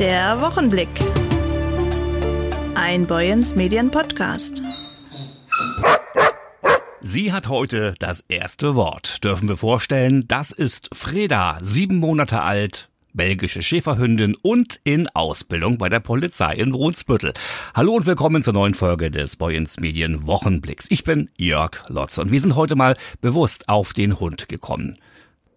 Der Wochenblick. Ein Boyens Medien Podcast. Sie hat heute das erste Wort. Dürfen wir vorstellen, das ist Freda, sieben Monate alt, belgische Schäferhündin und in Ausbildung bei der Polizei in Brunsbüttel. Hallo und willkommen zur neuen Folge des Boyens Medien Wochenblicks. Ich bin Jörg Lotz und wir sind heute mal bewusst auf den Hund gekommen.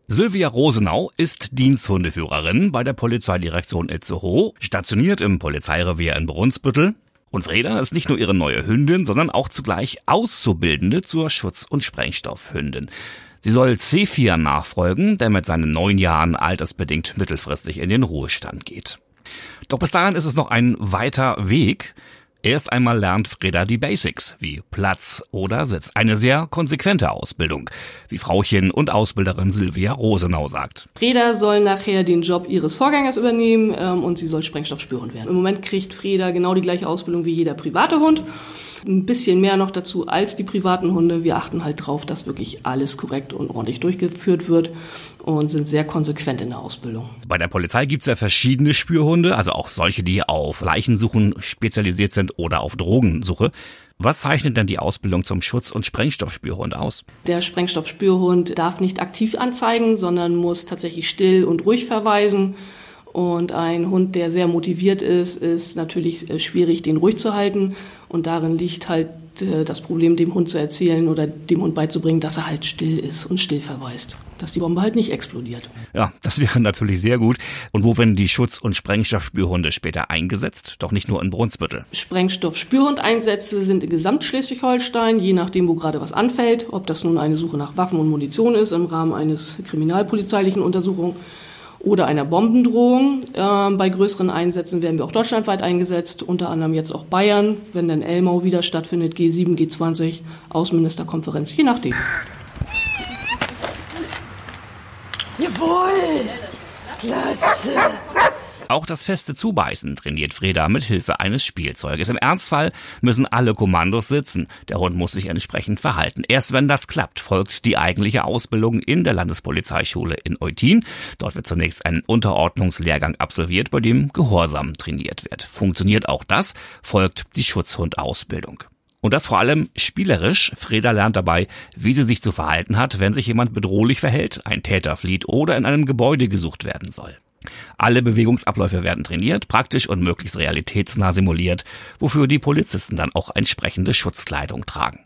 Sylvia Rosenau ist Diensthundeführerin bei der Polizeidirektion Itzehoe, stationiert im Polizeirevier in Brunsbüttel. Und Freda ist nicht nur ihre neue Hündin, sondern auch zugleich Auszubildende zur Schutz- und Sprengstoffhündin. Sie soll C4 nachfolgen, der mit seinen neun Jahren altersbedingt mittelfristig in den Ruhestand geht. Doch bis dahin ist es noch ein weiter Weg. Erst einmal lernt Freda die Basics, wie Platz oder Sitz. Eine sehr konsequente Ausbildung, wie Frauchen und Ausbilderin Silvia Rosenau sagt. Freda soll nachher den Job ihres Vorgängers übernehmen ähm, und sie soll sprengstoffspürend werden. Im Moment kriegt Freda genau die gleiche Ausbildung wie jeder private Hund ein bisschen mehr noch dazu als die privaten Hunde. Wir achten halt drauf, dass wirklich alles korrekt und ordentlich durchgeführt wird und sind sehr konsequent in der Ausbildung. Bei der Polizei gibt es ja verschiedene Spürhunde, also auch solche, die auf Leichensuchen spezialisiert sind oder auf Drogensuche. Was zeichnet denn die Ausbildung zum Schutz- und Sprengstoffspürhund aus? Der Sprengstoffspürhund darf nicht aktiv anzeigen, sondern muss tatsächlich still und ruhig verweisen. Und ein Hund, der sehr motiviert ist, ist natürlich äh, schwierig, den ruhig zu halten. Und darin liegt halt äh, das Problem, dem Hund zu erzählen oder dem Hund beizubringen, dass er halt still ist und still verweist. Dass die Bombe halt nicht explodiert. Ja, das wäre natürlich sehr gut. Und wo werden die Schutz- und Sprengstoffspürhunde später eingesetzt? Doch nicht nur in Brunsbüttel. Sprengstoffspürhundeinsätze sind in Gesamtschleswig-Holstein, je nachdem, wo gerade was anfällt. Ob das nun eine Suche nach Waffen und Munition ist im Rahmen eines kriminalpolizeilichen Untersuchungen oder einer Bombendrohung. Ähm, bei größeren Einsätzen werden wir auch deutschlandweit eingesetzt, unter anderem jetzt auch Bayern, wenn dann Elmau wieder stattfindet, G7, G20, Außenministerkonferenz, je nachdem. Jawohl! Klasse! Auch das feste Zubeißen trainiert Freda mit Hilfe eines Spielzeuges. Im Ernstfall müssen alle Kommandos sitzen. Der Hund muss sich entsprechend verhalten. Erst wenn das klappt, folgt die eigentliche Ausbildung in der Landespolizeischule in Eutin. Dort wird zunächst ein Unterordnungslehrgang absolviert, bei dem Gehorsam trainiert wird. Funktioniert auch das, folgt die Schutzhundausbildung. Und das vor allem spielerisch. Freda lernt dabei, wie sie sich zu verhalten hat, wenn sich jemand bedrohlich verhält, ein Täter flieht oder in einem Gebäude gesucht werden soll. Alle Bewegungsabläufe werden trainiert, praktisch und möglichst realitätsnah simuliert, wofür die Polizisten dann auch entsprechende Schutzkleidung tragen.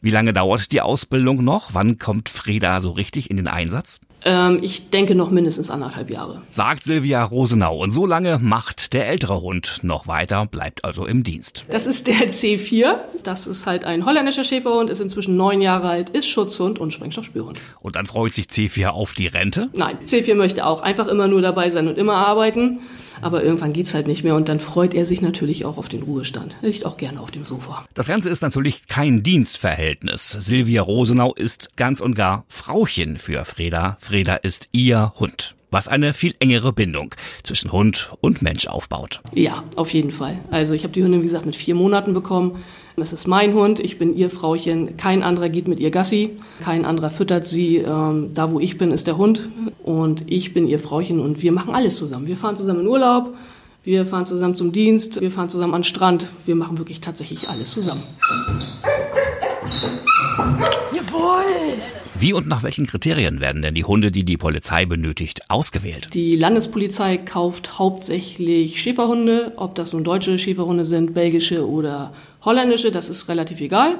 Wie lange dauert die Ausbildung noch? Wann kommt Freda so richtig in den Einsatz? Ähm, ich denke noch mindestens anderthalb Jahre. Sagt Silvia Rosenau. Und so lange macht der ältere Hund noch weiter, bleibt also im Dienst. Das ist der C4. Das ist halt ein holländischer Schäferhund, ist inzwischen neun Jahre alt, ist Schutzhund und Sprengstoffspürhund. Und dann freut sich C4 auf die Rente? Nein, C4 möchte auch einfach immer nur dabei sein und immer arbeiten. Aber irgendwann geht's halt nicht mehr und dann freut er sich natürlich auch auf den Ruhestand. Er liegt auch gerne auf dem Sofa. Das Ganze ist natürlich kein Dienstverhältnis. Silvia Rosenau ist ganz und gar Frauchen für Freda. Freda ist ihr Hund was eine viel engere Bindung zwischen Hund und Mensch aufbaut. Ja, auf jeden Fall. Also ich habe die Hündin, wie gesagt, mit vier Monaten bekommen. Es ist mein Hund, ich bin ihr Frauchen. Kein anderer geht mit ihr Gassi, kein anderer füttert sie. Ähm, da, wo ich bin, ist der Hund und ich bin ihr Frauchen und wir machen alles zusammen. Wir fahren zusammen in Urlaub, wir fahren zusammen zum Dienst, wir fahren zusammen an den Strand. Wir machen wirklich tatsächlich alles zusammen. Jawohl! Wie und nach welchen Kriterien werden denn die Hunde, die die Polizei benötigt, ausgewählt? Die Landespolizei kauft hauptsächlich Schäferhunde, ob das nun deutsche Schäferhunde sind, belgische oder holländische, das ist relativ egal.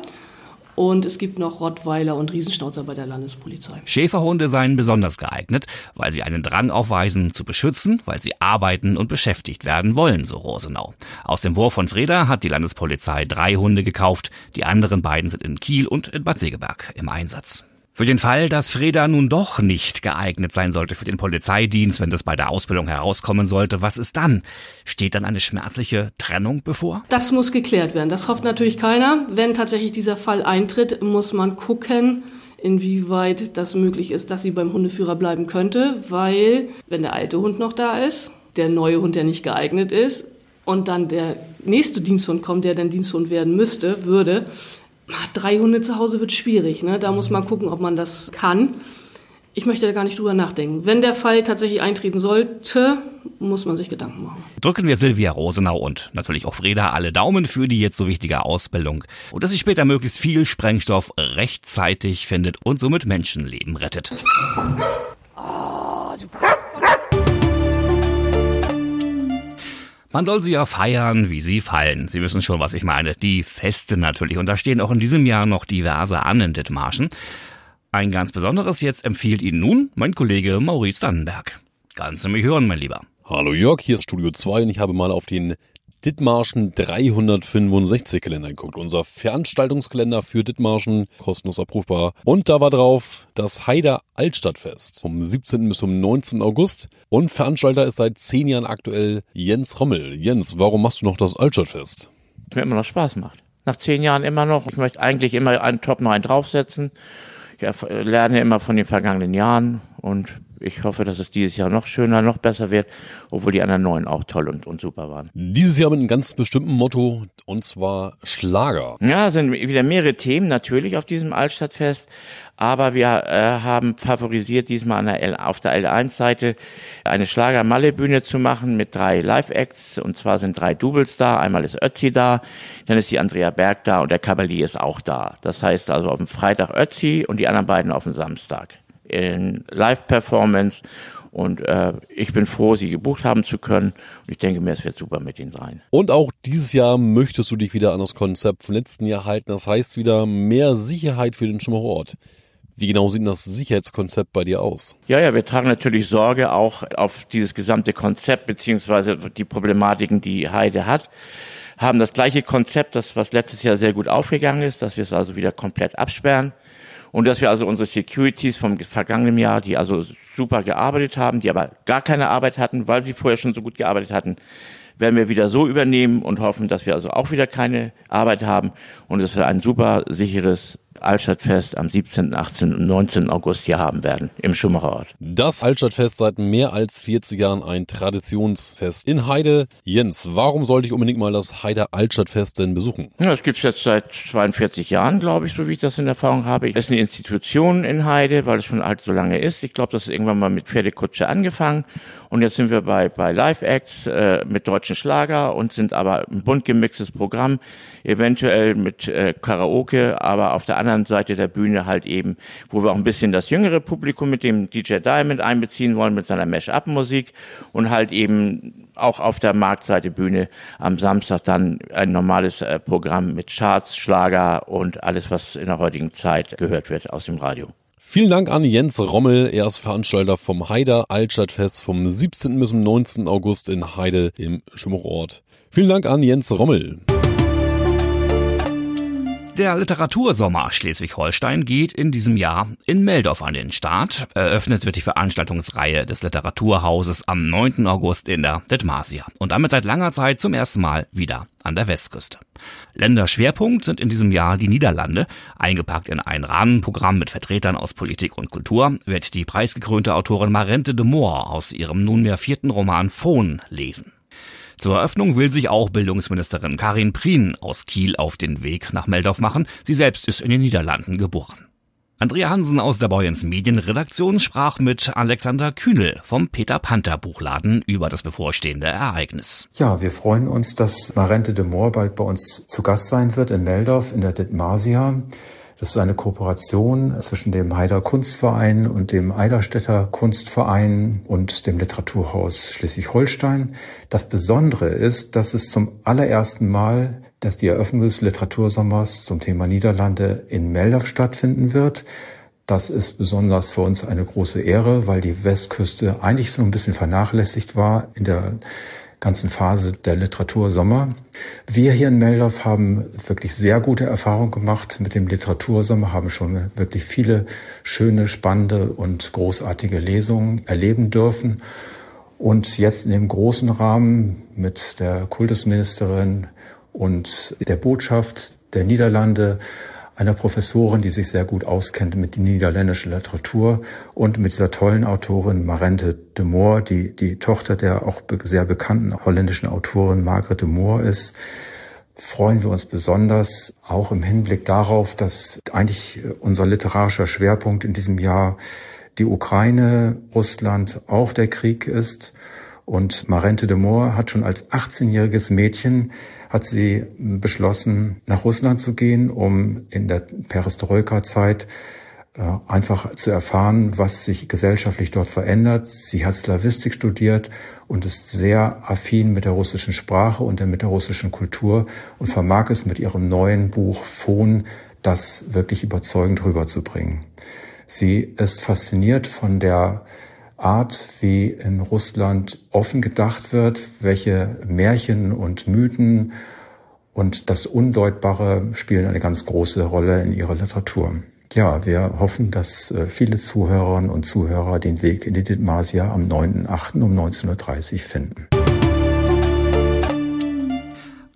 Und es gibt noch Rottweiler und Riesenschnauzer bei der Landespolizei. Schäferhunde seien besonders geeignet, weil sie einen Drang aufweisen, zu beschützen, weil sie arbeiten und beschäftigt werden wollen, so Rosenau. Aus dem Wurf von Freda hat die Landespolizei drei Hunde gekauft. Die anderen beiden sind in Kiel und in Bad Segeberg im Einsatz. Für den Fall, dass Freda nun doch nicht geeignet sein sollte für den Polizeidienst, wenn das bei der Ausbildung herauskommen sollte, was ist dann? Steht dann eine schmerzliche Trennung bevor? Das muss geklärt werden. Das hofft natürlich keiner. Wenn tatsächlich dieser Fall eintritt, muss man gucken, inwieweit das möglich ist, dass sie beim Hundeführer bleiben könnte, weil wenn der alte Hund noch da ist, der neue Hund, der nicht geeignet ist, und dann der nächste Diensthund kommt, der dann Diensthund werden müsste, würde, drei Hunde zu Hause wird schwierig. Ne? Da muss man gucken, ob man das kann. ich möchte da gar nicht drüber nachdenken. Wenn der Fall tatsächlich eintreten sollte, muss man sich Gedanken machen. Drücken wir Silvia Rosenau und natürlich auch Freda alle Daumen für die jetzt so wichtige Ausbildung und dass sie später möglichst viel Sprengstoff rechtzeitig findet und somit Menschenleben rettet. Man soll sie ja feiern, wie sie fallen. Sie wissen schon, was ich meine. Die Feste natürlich. Und da stehen auch in diesem Jahr noch diverse an in Dithmarschen. Ein ganz besonderes jetzt empfiehlt Ihnen nun mein Kollege Maurice Dannenberg. Kannst du mich hören, mein Lieber? Hallo Jörg, hier ist Studio 2 und ich habe mal auf den Dithmarschen 365 Kalender geguckt. Unser Veranstaltungskalender für Dithmarschen, kostenlos abrufbar. Und da war drauf das Haider Altstadtfest vom 17. bis zum 19. August. Und Veranstalter ist seit zehn Jahren aktuell Jens Rommel. Jens, warum machst du noch das Altstadtfest? Mir immer noch Spaß macht. Nach zehn Jahren immer noch. Ich möchte eigentlich immer einen Top noch einen draufsetzen. Ich lerne immer von den vergangenen Jahren und ich hoffe, dass es dieses Jahr noch schöner, noch besser wird, obwohl die anderen neun auch toll und, und super waren. Dieses Jahr mit einem ganz bestimmten Motto, und zwar Schlager. Ja, sind wieder mehrere Themen natürlich auf diesem Altstadtfest. Aber wir äh, haben favorisiert, diesmal an der L, auf der L1-Seite eine Schlager-Malle-Bühne zu machen mit drei Live-Acts. Und zwar sind drei Doubles da. Einmal ist Ötzi da, dann ist die Andrea Berg da und der Kavalier ist auch da. Das heißt also auf dem Freitag Ötzi und die anderen beiden auf dem Samstag. In Live-Performance und äh, ich bin froh, sie gebucht haben zu können. Und ich denke mir, es wird super mit ihnen sein. Und auch dieses Jahr möchtest du dich wieder an das Konzept vom letzten Jahr halten. Das heißt wieder mehr Sicherheit für den Schimmerort. Wie genau sieht das Sicherheitskonzept bei dir aus? Ja, ja, wir tragen natürlich Sorge auch auf dieses gesamte Konzept beziehungsweise die Problematiken, die Heide hat. Haben das gleiche Konzept, das was letztes Jahr sehr gut aufgegangen ist, dass wir es also wieder komplett absperren und dass wir also unsere Securities vom vergangenen Jahr, die also super gearbeitet haben, die aber gar keine Arbeit hatten, weil sie vorher schon so gut gearbeitet hatten, werden wir wieder so übernehmen und hoffen, dass wir also auch wieder keine Arbeit haben und dass wir ein super sicheres Altstadtfest am 17., 18. und 19. August hier haben werden im Schumacherort. Das Altstadtfest seit mehr als 40 Jahren ein Traditionsfest in Heide. Jens, warum sollte ich unbedingt mal das Heide Altstadtfest denn besuchen? Ja, das gibt's jetzt seit 42 Jahren, glaube ich, so wie ich das in Erfahrung habe. Es ist eine Institution in Heide, weil es schon alt so lange ist. Ich glaube, das ist irgendwann mal mit Pferdekutsche angefangen und jetzt sind wir bei, bei Live-Acts äh, mit deutschen Schlager und sind aber ein bunt gemixtes Programm, eventuell mit äh, Karaoke, aber auf der anderen Seite der Bühne halt eben, wo wir auch ein bisschen das jüngere Publikum mit dem DJ Diamond einbeziehen wollen, mit seiner Mash-Up-Musik und halt eben auch auf der Marktseite Bühne am Samstag dann ein normales äh, Programm mit Charts, Schlager und alles, was in der heutigen Zeit gehört wird aus dem Radio. Vielen Dank an Jens Rommel. Er ist Veranstalter vom Heider Altstadtfest vom 17. bis zum 19. August in Heide im Schimmerort. Vielen Dank an Jens Rommel. Der Literatursommer Schleswig-Holstein geht in diesem Jahr in Meldorf an den Start. Eröffnet wird die Veranstaltungsreihe des Literaturhauses am 9. August in der Dithmarsia und damit seit langer Zeit zum ersten Mal wieder an der Westküste. Länderschwerpunkt sind in diesem Jahr die Niederlande. Eingepackt in ein Rahmenprogramm mit Vertretern aus Politik und Kultur wird die preisgekrönte Autorin Marente de Moor aus ihrem nunmehr vierten Roman Phone lesen. Zur Eröffnung will sich auch Bildungsministerin Karin Prien aus Kiel auf den Weg nach Meldorf machen. Sie selbst ist in den Niederlanden geboren. Andrea Hansen aus der Boyens Medienredaktion sprach mit Alexander Kühnel vom Peter Panther Buchladen über das bevorstehende Ereignis. Ja, wir freuen uns, dass Marente de Moor bald bei uns zu Gast sein wird in Meldorf in der Dithmarsia. Das ist eine Kooperation zwischen dem Heider Kunstverein und dem Eiderstädter Kunstverein und dem Literaturhaus Schleswig-Holstein. Das Besondere ist, dass es zum allerersten Mal, dass die Eröffnung des Literatursommers zum Thema Niederlande in Meldorf stattfinden wird. Das ist besonders für uns eine große Ehre, weil die Westküste eigentlich so ein bisschen vernachlässigt war in der ganzen Phase der Literatursommer. Wir hier in Meldorf haben wirklich sehr gute Erfahrungen gemacht mit dem Literatursommer, haben schon wirklich viele schöne, spannende und großartige Lesungen erleben dürfen. Und jetzt in dem großen Rahmen mit der Kultusministerin und der Botschaft der Niederlande einer Professorin, die sich sehr gut auskennt mit niederländischer Literatur und mit dieser tollen Autorin Marente de Moor, die die Tochter der auch sehr bekannten holländischen Autorin Margaret de Moor ist, freuen wir uns besonders auch im Hinblick darauf, dass eigentlich unser literarischer Schwerpunkt in diesem Jahr die Ukraine, Russland auch der Krieg ist. Und Marente de Moor hat schon als 18-jähriges Mädchen hat sie beschlossen, nach Russland zu gehen, um in der Perestroika-Zeit äh, einfach zu erfahren, was sich gesellschaftlich dort verändert. Sie hat Slavistik studiert und ist sehr affin mit der russischen Sprache und mit der russischen Kultur und vermag es mit ihrem neuen Buch Phon, das wirklich überzeugend rüberzubringen. Sie ist fasziniert von der Art, wie in Russland offen gedacht wird, welche Märchen und Mythen und das Undeutbare spielen eine ganz große Rolle in ihrer Literatur. Ja, wir hoffen, dass äh, viele Zuhörerinnen und Zuhörer den Weg in die Dithmarsia am 9.8. um 19.30 Uhr finden.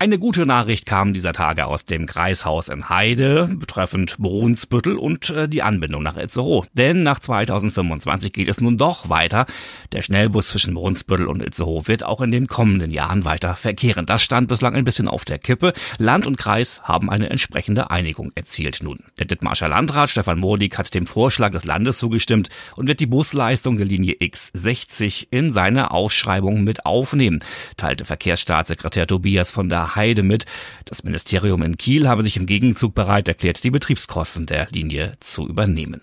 Eine gute Nachricht kam dieser Tage aus dem Kreishaus in Heide betreffend Brunsbüttel und äh, die Anbindung nach Itzehoe. Denn nach 2025 geht es nun doch weiter. Der Schnellbus zwischen Brunsbüttel und Itzehoe wird auch in den kommenden Jahren weiter verkehren. Das stand bislang ein bisschen auf der Kippe. Land und Kreis haben eine entsprechende Einigung erzielt nun. Der Dithmarscher Landrat Stefan Modig hat dem Vorschlag des Landes zugestimmt und wird die Busleistung der Linie X60 in seine Ausschreibung mit aufnehmen, teilte Verkehrsstaatssekretär Tobias von der Heide mit. Das Ministerium in Kiel habe sich im Gegenzug bereit erklärt, die Betriebskosten der Linie zu übernehmen.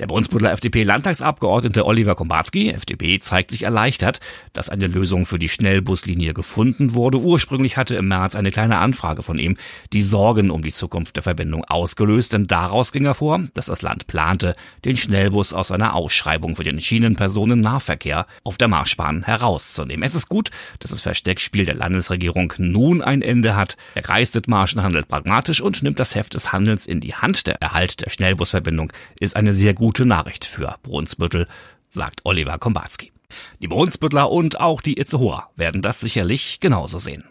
Der Brunsbütteler FDP-Landtagsabgeordnete Oliver Kombatski, FDP, zeigt sich erleichtert, dass eine Lösung für die Schnellbuslinie gefunden wurde. Ursprünglich hatte im März eine kleine Anfrage von ihm die Sorgen um die Zukunft der Verbindung ausgelöst, denn daraus ging hervor, dass das Land plante, den Schnellbus aus einer Ausschreibung für den Schienenpersonennahverkehr auf der Marschbahn herauszunehmen. Es ist gut, dass das Versteckspiel der Landesregierung nun ein Ende hat. Der Kreis Dithmarschen handelt pragmatisch und nimmt das Heft des Handelns in die Hand. Der Erhalt der Schnellbusverbindung ist eine sehr gute gute Nachricht für Brunsbüttel, sagt Oliver Kombatski. Die Brunsbüttler und auch die Itzehoer werden das sicherlich genauso sehen.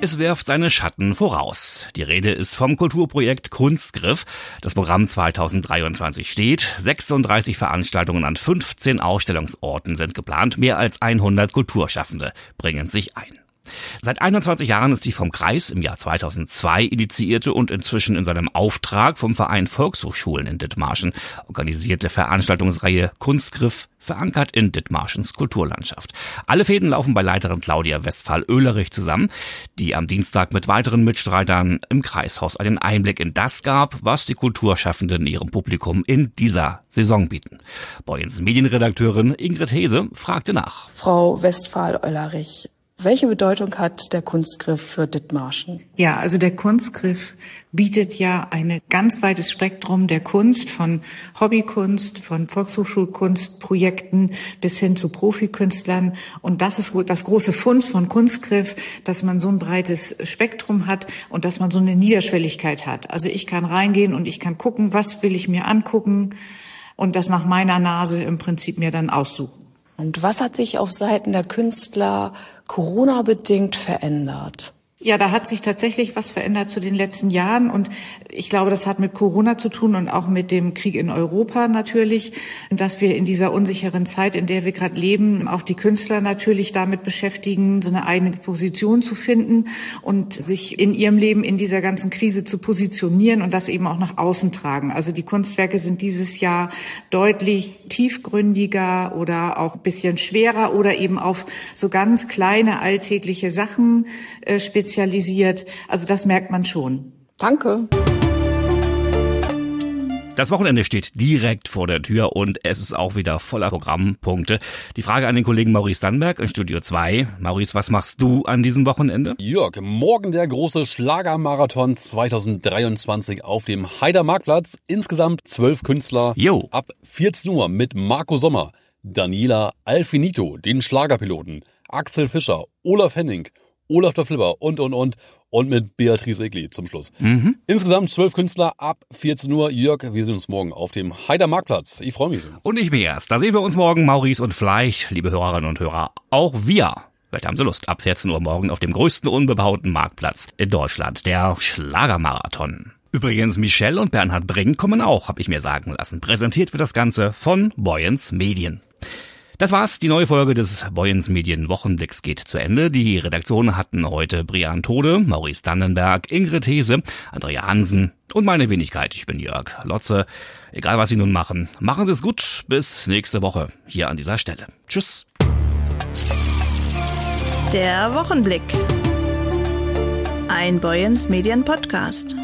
Es wirft seine Schatten voraus. Die Rede ist vom Kulturprojekt Kunstgriff. Das Programm 2023 steht. 36 Veranstaltungen an 15 Ausstellungsorten sind geplant. Mehr als 100 Kulturschaffende bringen sich ein. Seit 21 Jahren ist die vom Kreis im Jahr 2002 initiierte und inzwischen in seinem Auftrag vom Verein Volkshochschulen in Dithmarschen organisierte Veranstaltungsreihe Kunstgriff verankert in Dithmarschens Kulturlandschaft. Alle Fäden laufen bei Leiterin Claudia Westphal-Oehlerich zusammen, die am Dienstag mit weiteren Mitstreitern im Kreishaus einen Einblick in das gab, was die Kulturschaffenden ihrem Publikum in dieser Saison bieten. Boyens Medienredakteurin Ingrid Hese fragte nach. Frau Westphal-Oehlerich, welche Bedeutung hat der Kunstgriff für Dithmarschen? Ja, also der Kunstgriff bietet ja ein ganz weites Spektrum der Kunst, von Hobbykunst, von Volkshochschulkunstprojekten bis hin zu Profikünstlern. Und das ist das große Fund von Kunstgriff, dass man so ein breites Spektrum hat und dass man so eine Niederschwelligkeit hat. Also ich kann reingehen und ich kann gucken, was will ich mir angucken und das nach meiner Nase im Prinzip mir dann aussuchen. Und was hat sich auf Seiten der Künstler Corona-bedingt verändert? Ja, da hat sich tatsächlich was verändert zu den letzten Jahren und ich glaube, das hat mit Corona zu tun und auch mit dem Krieg in Europa natürlich, dass wir in dieser unsicheren Zeit, in der wir gerade leben, auch die Künstler natürlich damit beschäftigen, so eine eigene Position zu finden und sich in ihrem Leben in dieser ganzen Krise zu positionieren und das eben auch nach außen tragen. Also die Kunstwerke sind dieses Jahr deutlich tiefgründiger oder auch ein bisschen schwerer oder eben auf so ganz kleine alltägliche Sachen äh, spezialisiert spezialisiert. Also das merkt man schon. Danke. Das Wochenende steht direkt vor der Tür und es ist auch wieder voller Programmpunkte. Die Frage an den Kollegen Maurice Dannberg in Studio 2. Maurice, was machst du an diesem Wochenende? Jörg, morgen der große Schlagermarathon 2023 auf dem Heider Marktplatz. Insgesamt zwölf Künstler. Jo. Ab 14 Uhr mit Marco Sommer, Daniela Alfinito, den Schlagerpiloten, Axel Fischer, Olaf Henning, Olaf der Flipper und, und, und. Und mit Beatrice Egli zum Schluss. Mhm. Insgesamt zwölf Künstler ab 14 Uhr. Jörg, wir sehen uns morgen auf dem Heider Marktplatz. Ich freue mich. Und ich mir erst. Da sehen wir uns morgen, Maurice, und vielleicht, liebe Hörerinnen und Hörer, auch wir. Vielleicht haben Sie Lust. Ab 14 Uhr morgen auf dem größten unbebauten Marktplatz in Deutschland, der Schlagermarathon. Übrigens, Michelle und Bernhard Brink kommen auch, habe ich mir sagen lassen. Präsentiert wird das Ganze von Boyens Medien. Das war's. Die neue Folge des Boyens Medien Wochenblicks geht zu Ende. Die Redaktion hatten heute Brian Tode, Maurice Dannenberg, Ingrid Hese, Andrea Hansen und meine Wenigkeit. Ich bin Jörg Lotze. Egal was Sie nun machen, machen Sie es gut. Bis nächste Woche hier an dieser Stelle. Tschüss. Der Wochenblick. Ein Boyens Medien Podcast.